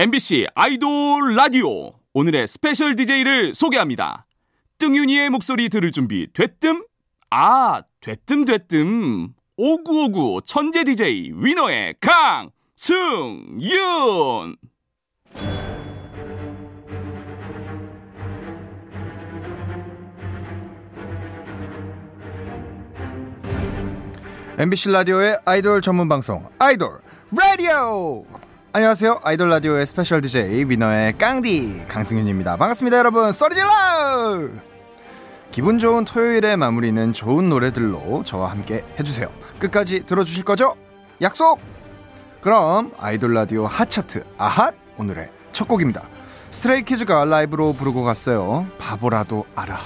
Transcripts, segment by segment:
MBC 아이돌 라디오 오늘의 스페셜 DJ를 소개합니다. 뜬윤이의 목소리 들을 준비 됐뜸? 아, 됐뜸 됐뜸. 오구오구 천재 DJ 위너의 강승윤. MBC 라디오의 아이돌 전문 방송 아이돌 라디오 안녕하세요. 아이돌 라디오의 스페셜 DJ 위너의 깡디 강승윤입니다. 반갑습니다 여러분. 쏘리질러 기분 좋은 토요일의 마무리는 좋은 노래들로 저와 함께 해주세요. 끝까지 들어주실 거죠? 약속! 그럼 아이돌 라디오 핫차트 아핫! 오늘의 첫 곡입니다. 스트레이키즈가 라이브로 부르고 갔어요. 바보라도 알아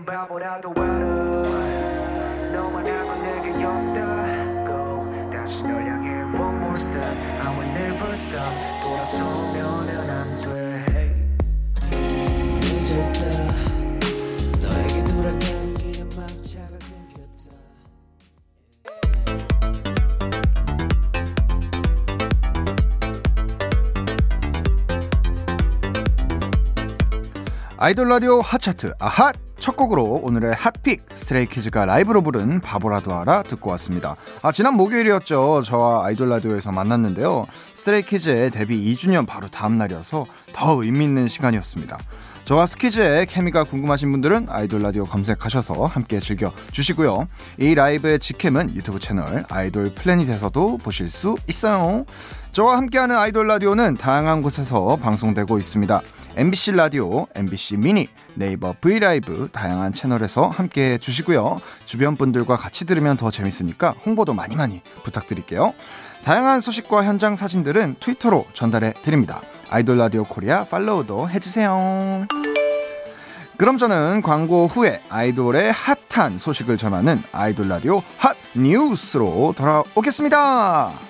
건 바보라도 알아 너만 알고 내게 없다고 다시 널 향해 one more step. I will never stop. 돌아서면 아이돌 라디오 핫차트 아핫 첫 곡으로 오늘의 hot pick 스트레이키즈가 라이브로 부른 바보라도 알아 듣고 왔습니다. 아 지난 목요일이었죠. 저와 아이돌 라디오에서 만났는데요. 스트레이키즈의 데뷔 2주년 바로 다음 날이어서 더 의미 있는 시간이었습니다. 저와 스키즈의 케미가 궁금하신 분들은 아이돌 라디오 검색하셔서 함께 즐겨 주시고요. 이 라이브의 직캠은 유튜브 채널 아이돌 플래닛에서도 보실 수 있어요. 저와 함께하는 아이돌 라디오는 다양한 곳에서 방송되고 있습니다. MBC 라디오, MBC 미니, 네이버 브이라이브 다양한 채널에서 함께 해주시고요. 주변 분들과 같이 들으면 더 재밌으니까 홍보도 많이 많이 부탁드릴게요. 다양한 소식과 현장 사진들은 트위터로 전달해 드립니다. 아이돌 라디오 코리아 팔로우도 해주세요. 그럼 저는 광고 후에 아이돌의 핫한 소식을 전하는 아이돌 라디오 핫 뉴스로 돌아오겠습니다.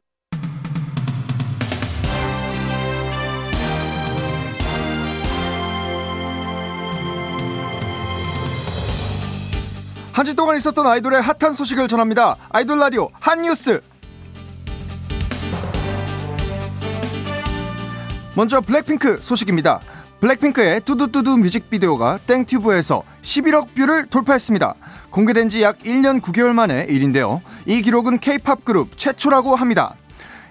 한 주 동안 있었던 아이돌의 핫한 소식을 전합니다. 아이돌 라디오 핫뉴스. 먼저 블랙핑크 소식입니다. 블랙핑크의 뚜두뚜두 뮤직비디오가 땡튜브에서 11억 뷰를 돌파했습니다. 공개된 지 약 1년 9개월 만의 일인데요. 이 기록은 K-팝 그룹 최초라고 합니다.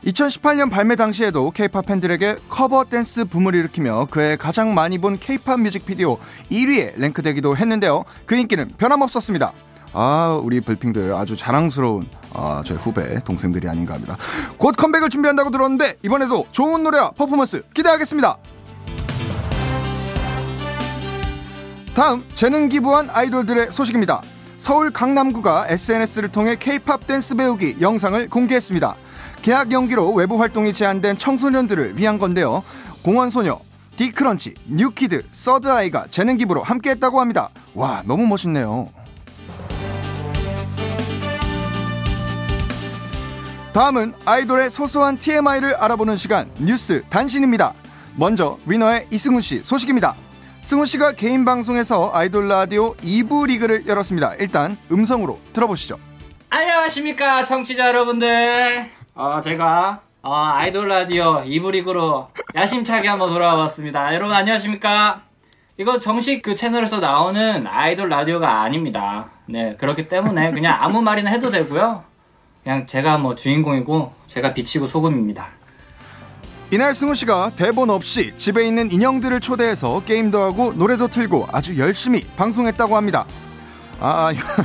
2018년 발매 당시에도 K-팝 팬들에게 커버 댄스 붐을 일으키며 그해 가장 많이 본 K-팝 뮤직비디오 1위에 랭크되기도 했는데요. 그 인기는 변함없었습니다. 아, 우리 블핑들 아주 자랑스러운 아, 저희 후배 동생들이 아닌가 합니다. 곧 컴백을 준비한다고 들었는데 이번에도 좋은 노래와 퍼포먼스 기대하겠습니다. 다음 재능 기부한 아이돌들의 소식입니다. 서울 강남구가 SNS를 통해 K-팝 댄스 배우기 영상을 공개했습니다. 계약 연기로 외부 활동이 제한된 청소년들을 위한 건데요. 공원소녀, 디크런치, 뉴키드, 서드아이가 재능 기부로 함께했다고 합니다. 와 너무 멋있네요. 다음은 아이돌의 소소한 TMI를 알아보는 시간 뉴스 단신입니다. 먼저 위너의 이승훈 씨 소식입니다. 승훈 씨가 개인 방송에서 아이돌 라디오 2부 리그를 열었습니다. 일단 음성으로 들어보시죠. 안녕하십니까 청취자 여러분들 어, 제가 어, 아이돌 라디오 2부 리그로 야심차게 한번 돌아왔습니다. 여러분 안녕하십니까? 이거 정식 그 채널에서 나오는 아이돌 라디오가 아닙니다. 네 그렇기 때문에 그냥 아무 말이나 해도 되고요. 그냥 제가 뭐 주인공이고 제가 비치고 소금입니다. 이날 승우 씨가 대본 없이 집에 있는 인형들을 초대해서 게임도 하고 노래도 틀고 아주 열심히 방송했다고 합니다. 아, 이거,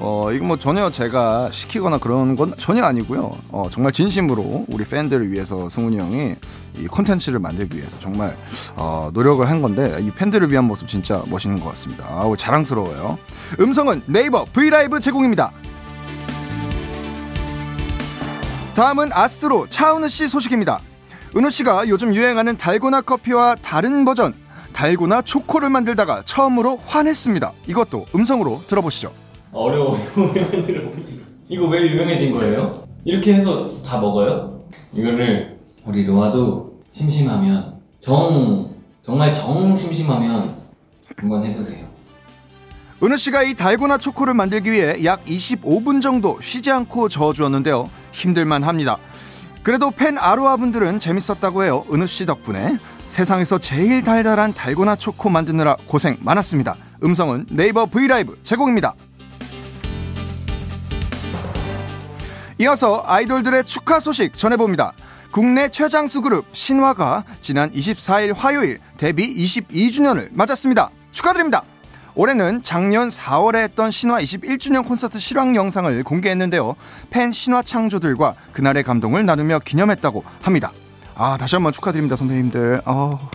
어, 이거 뭐 전혀 제가 시키거나 그런 건 전혀 아니고요. 어, 정말 진심으로 우리 팬들을 위해서 승훈이 형이 이 콘텐츠를 만들기 위해서 정말 어, 노력을 한 건데 이 팬들을 위한 모습 진짜 멋있는 것 같습니다. 아우 자랑스러워요. 음성은 네이버 브이라이브 제공입니다. 다음은 아스트로 차은우 씨 소식입니다. 은우 씨가 요즘 유행하는 달고나 커피와 다른 버전 달고나 초코를 만들다가 처음으로 화냈습니다. 이것도 음성으로 들어보시죠. 어려워. 이거 왜 유명해진 거예요? 이렇게 해서 다 먹어요? 이거를 우리 로아도 심심하면 정 정말 정 심심하면 한번 해보세요. 은우 씨가 이 달고나 초코를 만들기 위해 약 25분 정도 쉬지 않고 저어주었는데요. 힘들만 합니다. 그래도 팬 아로아 분들은 재밌었다고 해요. 은우 씨 덕분에 세상에서 제일 달달한 달고나 초코 만드느라 고생 많았습니다. 음성은 네이버 브이라이브 제공입니다. 이어서 아이돌들의 축하 소식 전해봅니다. 국내 최장수 그룹 신화가 지난 24일 화요일 데뷔 22주년을 맞았습니다. 축하드립니다. 올해는 작년 4월에 했던 신화 21주년 콘서트 실황 영상을 공개했는데요. 팬 신화 창조들과 그날의 감동을 나누며 기념했다고 합니다. 아, 다시 한번 축하드립니다, 선배님들. 어,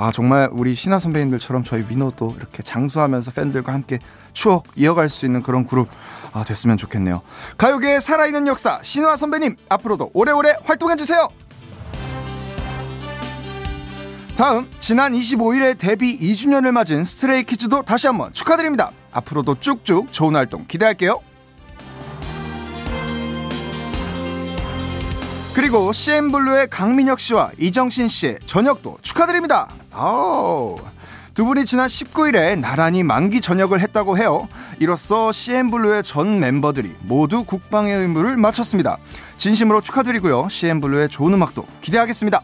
아, 정말 우리 신화 선배님들처럼 저희 위너도 이렇게 장수하면서 팬들과 함께 추억 이어갈 수 있는 그런 그룹 아, 됐으면 좋겠네요. 가요계의 살아있는 역사, 신화 선배님, 앞으로도 오래오래 활동해 주세요! 다음 지난 25일에 데뷔 2주년을 맞은 스트레이 키즈도 다시 한번 축하드립니다. 앞으로도 쭉쭉 좋은 활동 기대할게요. 그리고 CN블루의 강민혁 씨와 이정신 씨의 전역도 축하드립니다. 아우. 두 분이 지난 19일에 나란히 만기 전역을 했다고 해요. 이로써 CN블루의 전 멤버들이 모두 국방의 의무를 마쳤습니다. 진심으로 축하드리고요. CN블루의 좋은 음악도 기대하겠습니다.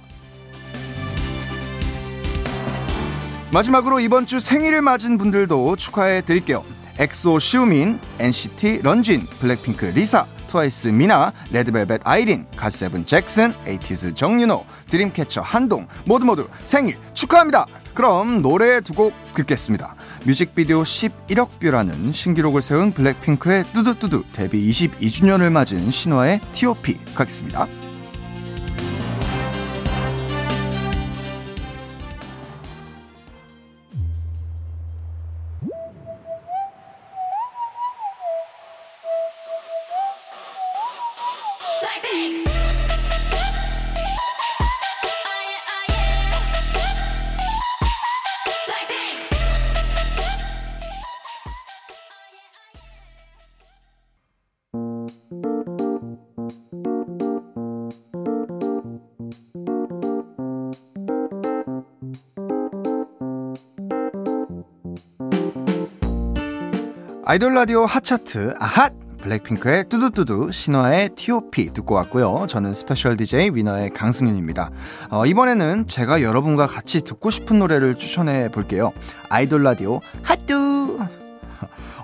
마지막으로 이번 주 생일을 맞은 분들도 축하해 드릴게요. 엑소 시우민, NCT 런쥔, 블랙핑크 리사, 트와이스 미나, 레드벨벳 아이린, 갓세븐 잭슨, 에이티즈 정윤호, 드림캐쳐 한동 모두 모두 생일 축하합니다. 그럼 노래 두 곡 듣겠습니다. 뮤직비디오 11억 뷰라는 신기록을 세운 블랙핑크의 뚜두뚜두 데뷔 22주년을 맞은 신화의 T.O.P 가겠습니다. 아이돌 라디오 핫차트 아핫 블랙핑크의 뚜두뚜두 신화의 T.O.P 듣고 왔고요. 저는 스페셜 DJ 위너의 강승윤입니다. 어, 이번에는 제가 여러분과 같이 듣고 싶은 노래를 추천해 볼게요. 아이돌 라디오 핫뚜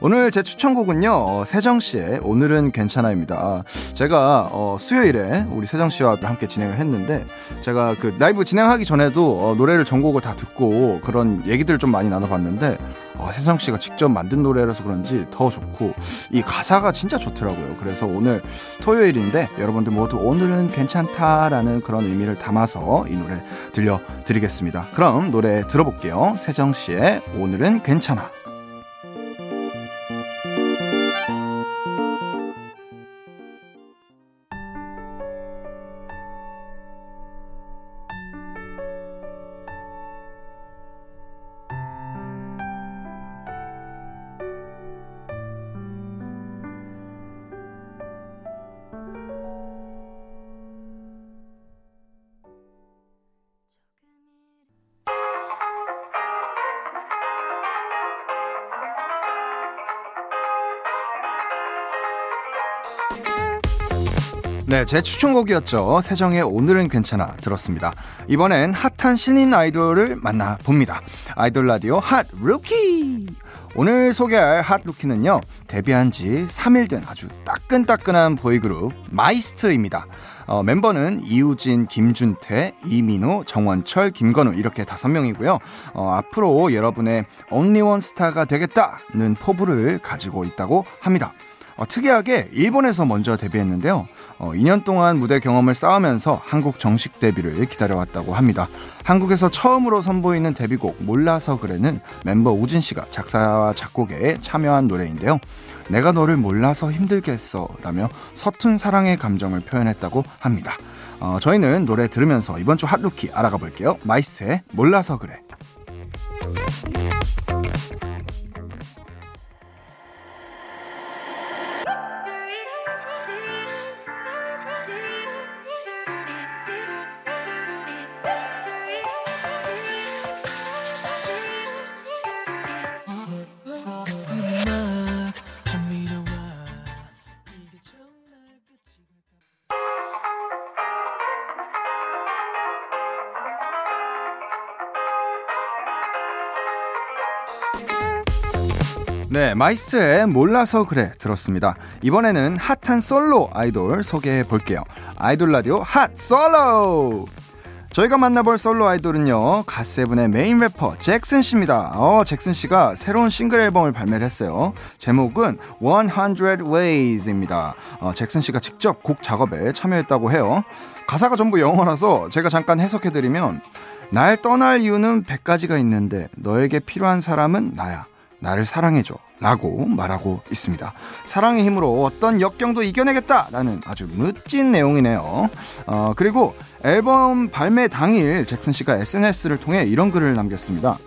오늘 제 추천곡은요 어, 세정 씨의 오늘은 괜찮아입니다. 제가 어, 수요일에 우리 세정 씨와 함께 진행을 했는데 제가 그 라이브 진행하기 전에도 어, 노래를 전곡을 다 듣고 그런 얘기들을 좀 많이 나눠봤는데 어, 세정 씨가 직접 만든 노래라서 그런지 더 좋고 이 가사가 진짜 좋더라고요. 그래서 오늘 토요일인데 여러분들 모두 오늘은 괜찮다라는 그런 의미를 담아서 이 노래 들려드리겠습니다. 그럼 노래 들어볼게요. 세정 씨의 오늘은 괜찮아. 네, 제 추천곡이었죠. 세정의 오늘은 괜찮아 들었습니다. 이번엔 핫한 신인 아이돌을 만나봅니다. 아이돌 라디오 hot rookie! 오늘 소개할 hot rookie는요, 데뷔한 지 3일 된 아주 따끈따끈한 보이그룹 마이스트입니다. 어, 멤버는 이우진, 김준태, 이민호, 정원철, 김건우 이렇게 다섯 명이고요. 어, 앞으로 여러분의 only 스타가 되겠다는 포부를 가지고 있다고 합니다. 어, 특이하게 일본에서 먼저 데뷔했는데요. 어, 2년 동안 무대 경험을 쌓으면서 한국 정식 데뷔를 기다려왔다고 합니다. 한국에서 처음으로 선보이는 데뷔곡 몰라서 그래는 멤버 우진 씨가 작사와 작곡에 참여한 노래인데요. 내가 너를 몰라서 힘들겠어 라며 서툰 사랑의 감정을 표현했다고 합니다. 어, 저희는 노래 들으면서 이번 주 hot rookie 알아가 볼게요. 마이스트의 몰라서 그래. 네, 마이스트의 몰라서 그래 들었습니다. 이번에는 핫한 솔로 아이돌 소개해 볼게요. 아이돌 라디오 hot solo! 저희가 만나볼 솔로 아이돌은요, 갓세븐의 메인 래퍼 잭슨 씨입니다. 어, 잭슨 씨가 새로운 싱글 앨범을 발매를 했어요. 제목은 100 Ways입니다. 어, 잭슨 씨가 직접 곡 작업에 참여했다고 해요. 가사가 전부 영어라서 제가 잠깐 해석해드리면, 날 떠날 이유는 100가지가 있는데, 너에게 필요한 사람은 나야. 나를 사랑해줘. 라고 말하고 있습니다. 사랑의 힘으로 어떤 역경도 이겨내겠다! 라는 아주 멋진 내용이네요. 어, 그리고 앨범 발매 당일 잭슨 씨가 SNS를 통해 이런 글을 남겼습니다.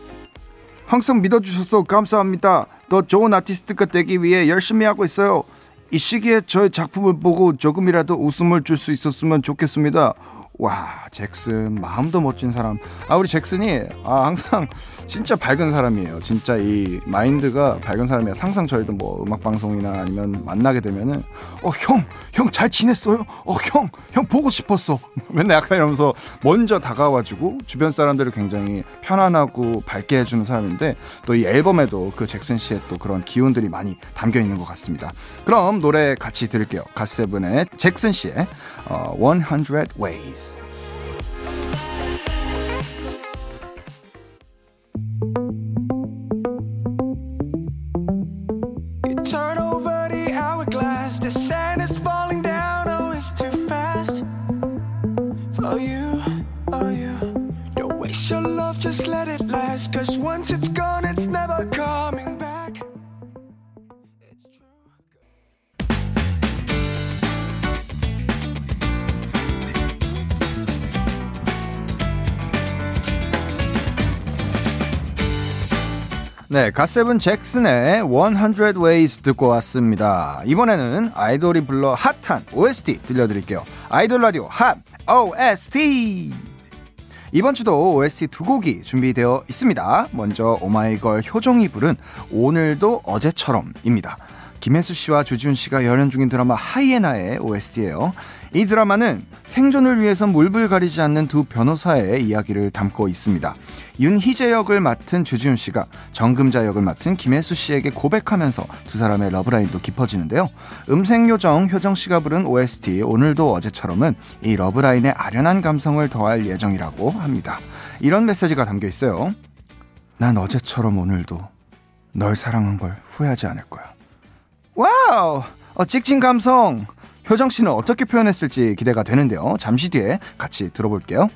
항상 믿어주셔서 감사합니다. 더 좋은 아티스트가 되기 위해 열심히 하고 있어요. 이 시기에 저의 작품을 보고 조금이라도 웃음을 줄 수 있었으면 좋겠습니다. 와 잭슨 마음도 멋진 사람 아 우리 잭슨이 아 항상 진짜 밝은 사람이에요. 진짜 이 마인드가 밝은 사람이야. 항상 저희도 뭐 음악 방송이나 아니면 만나게 되면은 어 형 형 잘 지냈어요? 어 형 형 보고 싶었어. 맨날 약간 이러면서 먼저 다가와주고 주변 사람들을 굉장히 편안하고 밝게 해주는 사람인데 또 이 앨범에도 그 잭슨 씨의 또 그런 기운들이 많이 담겨 있는 것 같습니다. 그럼 노래 같이 들을게요. 갓세븐의 잭슨 씨의 어, 100 Ways 네, 갓세븐 잭슨의 100 Ways 듣고 왔습니다. 이번에는 아이돌이 불러 핫한 OST 들려드릴게요. 아이돌 라디오 핫 OST! 이번 주도 OST 두 곡이 준비되어 있습니다. 먼저 오마이걸 효정이 부른 오늘도 어제처럼입니다. 김혜수 씨와 주지훈 씨가 열연 중인 드라마 하이에나의 OST예요. 이 드라마는 생존을 위해서 물불 가리지 않는 두 변호사의 이야기를 담고 있습니다. 윤희재 역을 맡은 주지훈 씨가 정금자 역을 맡은 김혜수 씨에게 고백하면서 두 사람의 러브라인도 깊어지는데요. 음색 요정 효정 씨가 부른 OST 오늘도 어제처럼은 이 러브라인의 아련한 감성을 더할 예정이라고 합니다. 이런 메시지가 담겨 있어요. 난 어제처럼 오늘도 널 사랑한 걸 후회하지 않을 거야. Wow! 어, 찐찐 감성! 효정 씨는 어떻게 표현했을지 기대가 되는데요. 잠시 뒤에 같이 들어볼게요.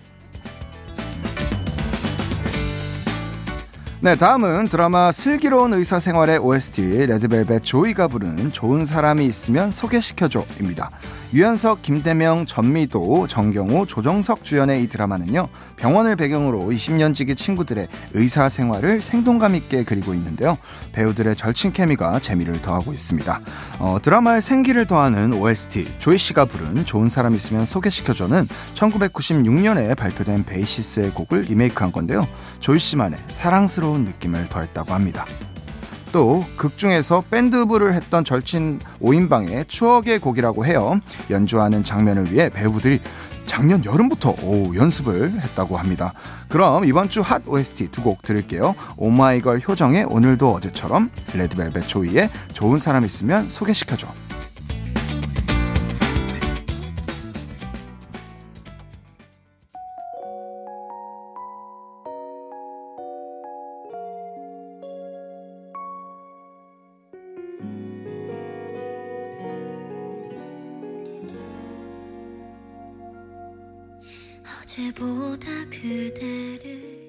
네, 다음은 드라마 슬기로운 의사생활의 OST 레드벨벳 조이가 부른 좋은 사람이 있으면 소개시켜줘입니다. 유연석, 김대명, 전미도, 정경호, 조정석 주연의 이 드라마는요 병원을 배경으로 20년 지기 친구들의 의사생활을 생동감 있게 그리고 있는데요 배우들의 절친 케미가 재미를 더하고 있습니다. 어, 드라마의 생기를 더하는 OST 조이 씨가 부른 좋은 사람 있으면 소개시켜줘는 1996년에 발표된 베이시스의 곡을 리메이크한 건데요 조이 씨만의 사랑스러운 느낌을 더했다고 합니다. 또 극중에서 밴드부를 했던 절친 5인방의 추억의 곡이라고 해요. 연주하는 장면을 위해 배우들이 작년 여름부터 오, 연습을 했다고 합니다. 그럼 이번 주 핫 OST 두 곡 들을게요. 오마이걸 효정의 오늘도 어제처럼 레드벨벳 조이의 좋은 사람 있으면 소개시켜줘. 어제보다 그대를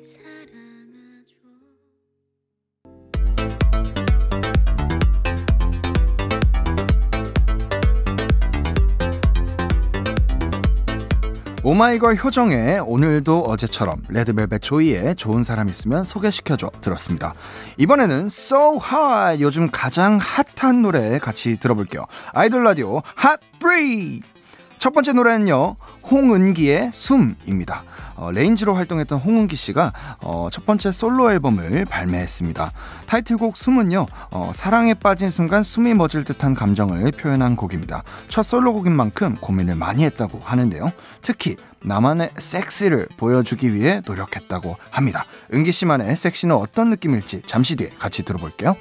오마이걸 효정의 오늘도 어제처럼 레드벨벳 조이의 좋은 사람 있으면 소개시켜줘 들었습니다. 이번에는 So Hot 요즘 가장 핫한 노래 같이 들어볼게요. 아이돌 라디오 핫 브레이 첫 번째 노래는요, 홍은기의 숨입니다. 어, 레인즈로 활동했던 홍은기 씨가 어, 첫 번째 솔로 앨범을 발매했습니다. 타이틀곡 숨은요, 어, 사랑에 빠진 순간 숨이 멎을 듯한 감정을 표현한 곡입니다. 첫 솔로곡인 만큼 고민을 많이 했다고 하는데요. 특히 나만의 섹시를 보여주기 위해 노력했다고 합니다. 은기 씨만의 섹시는 어떤 느낌일지 잠시 뒤에 같이 들어볼게요.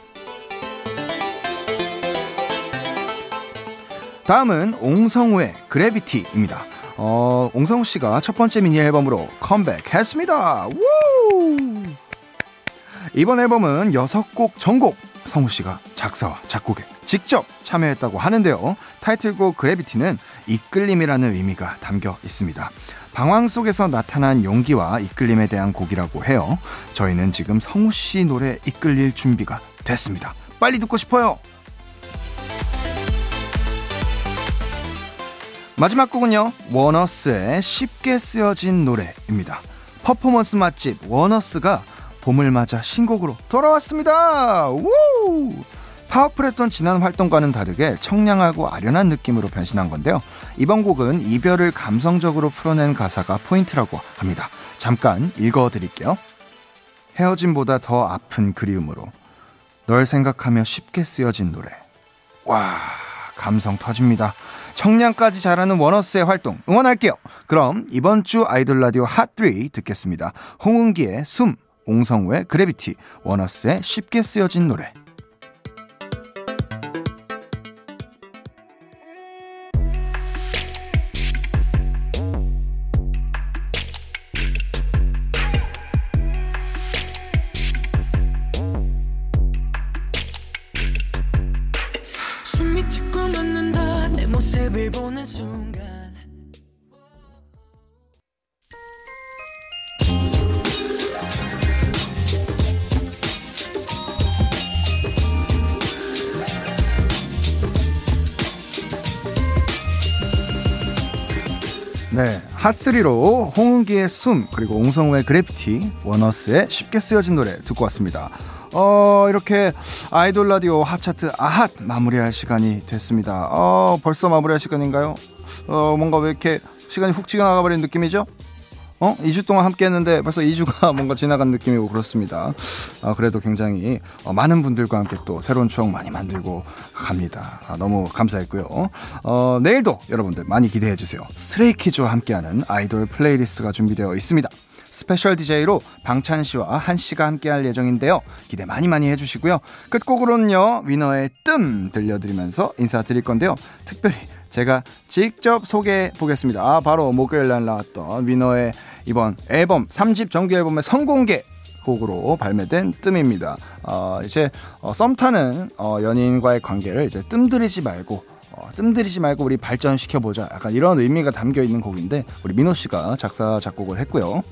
다음은 옹성우의 그래비티입니다. 어, 옹성우 씨가 첫 번째 미니 앨범으로 컴백했습니다. 우! 이번 앨범은 6곡 전곡 성우 씨가 작사와 작곡에 직접 참여했다고 하는데요. 타이틀곡 그래비티는 이끌림이라는 의미가 담겨 있습니다. 방황 속에서 나타난 용기와 이끌림에 대한 곡이라고 해요. 저희는 지금 성우 씨 노래 이끌릴 준비가 됐습니다. 빨리 듣고 싶어요. 마지막 곡은요 원어스의 쉽게 쓰여진 노래입니다. 퍼포먼스 맛집 원어스가 봄을 맞아 신곡으로 돌아왔습니다. 우! 파워풀했던 지난 활동과는 다르게 청량하고 아련한 느낌으로 변신한 건데요. 이번 곡은 이별을 감성적으로 풀어낸 가사가 포인트라고 합니다. 잠깐 읽어드릴게요. 헤어짐보다 더 아픈 그리움으로 널 생각하며 쉽게 쓰여진 노래. 와 감성 터집니다 청량까지 잘하는 원어스의 활동 응원할게요. 그럼 이번 주 아이돌 라디오 핫3 듣겠습니다. 홍은기의 숨, 옹성우의 그래비티, 원어스의 쉽게 쓰여진 노래. 모습을 보는 순간 네, 핫3로 홍은기의 숨, 그리고 옹성우의 그래피티, 원어스의 쉽게 쓰여진 노래 듣고 왔습니다. 어, 이렇게 아이돌 라디오 핫차트 아핫 마무리할 시간이 됐습니다. 어, 벌써 마무리할 시간인가요? 어, 뭔가 왜 이렇게 시간이 훅 지나가 버린 느낌이죠? 어? 2주 동안 함께 했는데 벌써 2주가 뭔가 지나간 느낌이고 그렇습니다. 아, 그래도 굉장히 어, 많은 분들과 함께 또 새로운 추억 많이 만들고 갑니다. 아, 너무 감사했고요. 어, 내일도 여러분들 많이 기대해 주세요. 스트레이키즈와 함께하는 아이돌 playlist가 준비되어 있습니다. 스페셜 DJ로 방찬 씨와 한 씨가 함께할 예정인데요. 기대 많이 많이 해주시고요. 끝곡으로는요 위너의 뜸 들려드리면서 인사드릴 건데요. 특별히 제가 직접 소개해 보겠습니다. 아, 바로 목요일 날 나왔던 위너의 이번 앨범 3집 정규 앨범의 선공개 곡으로 발매된 뜸입니다. 어, 이제 어, 썸 타는 어, 연인과의 관계를 이제 뜸들이지 말고 어, 뜸들이지 말고 우리 발전시켜보자. 약간 이런 의미가 담겨 있는 곡인데 우리 민호 씨가 작사 작곡을 했고요.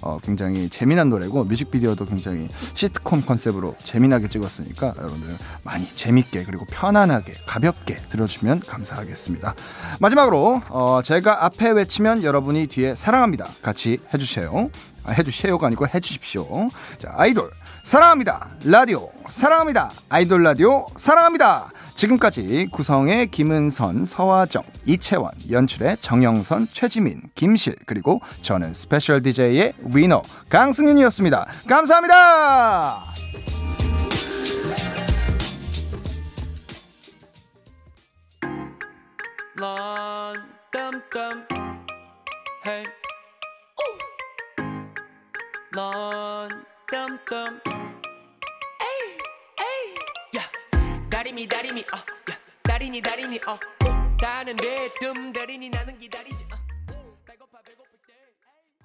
어, 굉장히 재미난 노래고 뮤직비디오도 굉장히 시트콤 컨셉으로 재미나게 찍었으니까 여러분들 많이 재밌게 그리고 편안하게 가볍게 들어주면 감사하겠습니다. 마지막으로 어, 제가 앞에 외치면 여러분이 뒤에 사랑합니다. 같이 해주세요. 아, 해주세요가 아니고 해주십시오. 자, 아이돌 사랑합니다. 라디오 사랑합니다. 아이돌 라디오 사랑합니다. 지금까지 구성의 김은선, 서화정, 이채원, 연출의 정영선, 최지민, 김실, 그리고 저는 스페셜 DJ의 위너 강승윤이었습니다. 감사합니다! 넌 뜸뜸 Hey 넌 뜸뜸 다리미 다리미 어야. 다리니 다리니 어. 다는데 뜸 다리니 나는 기다리지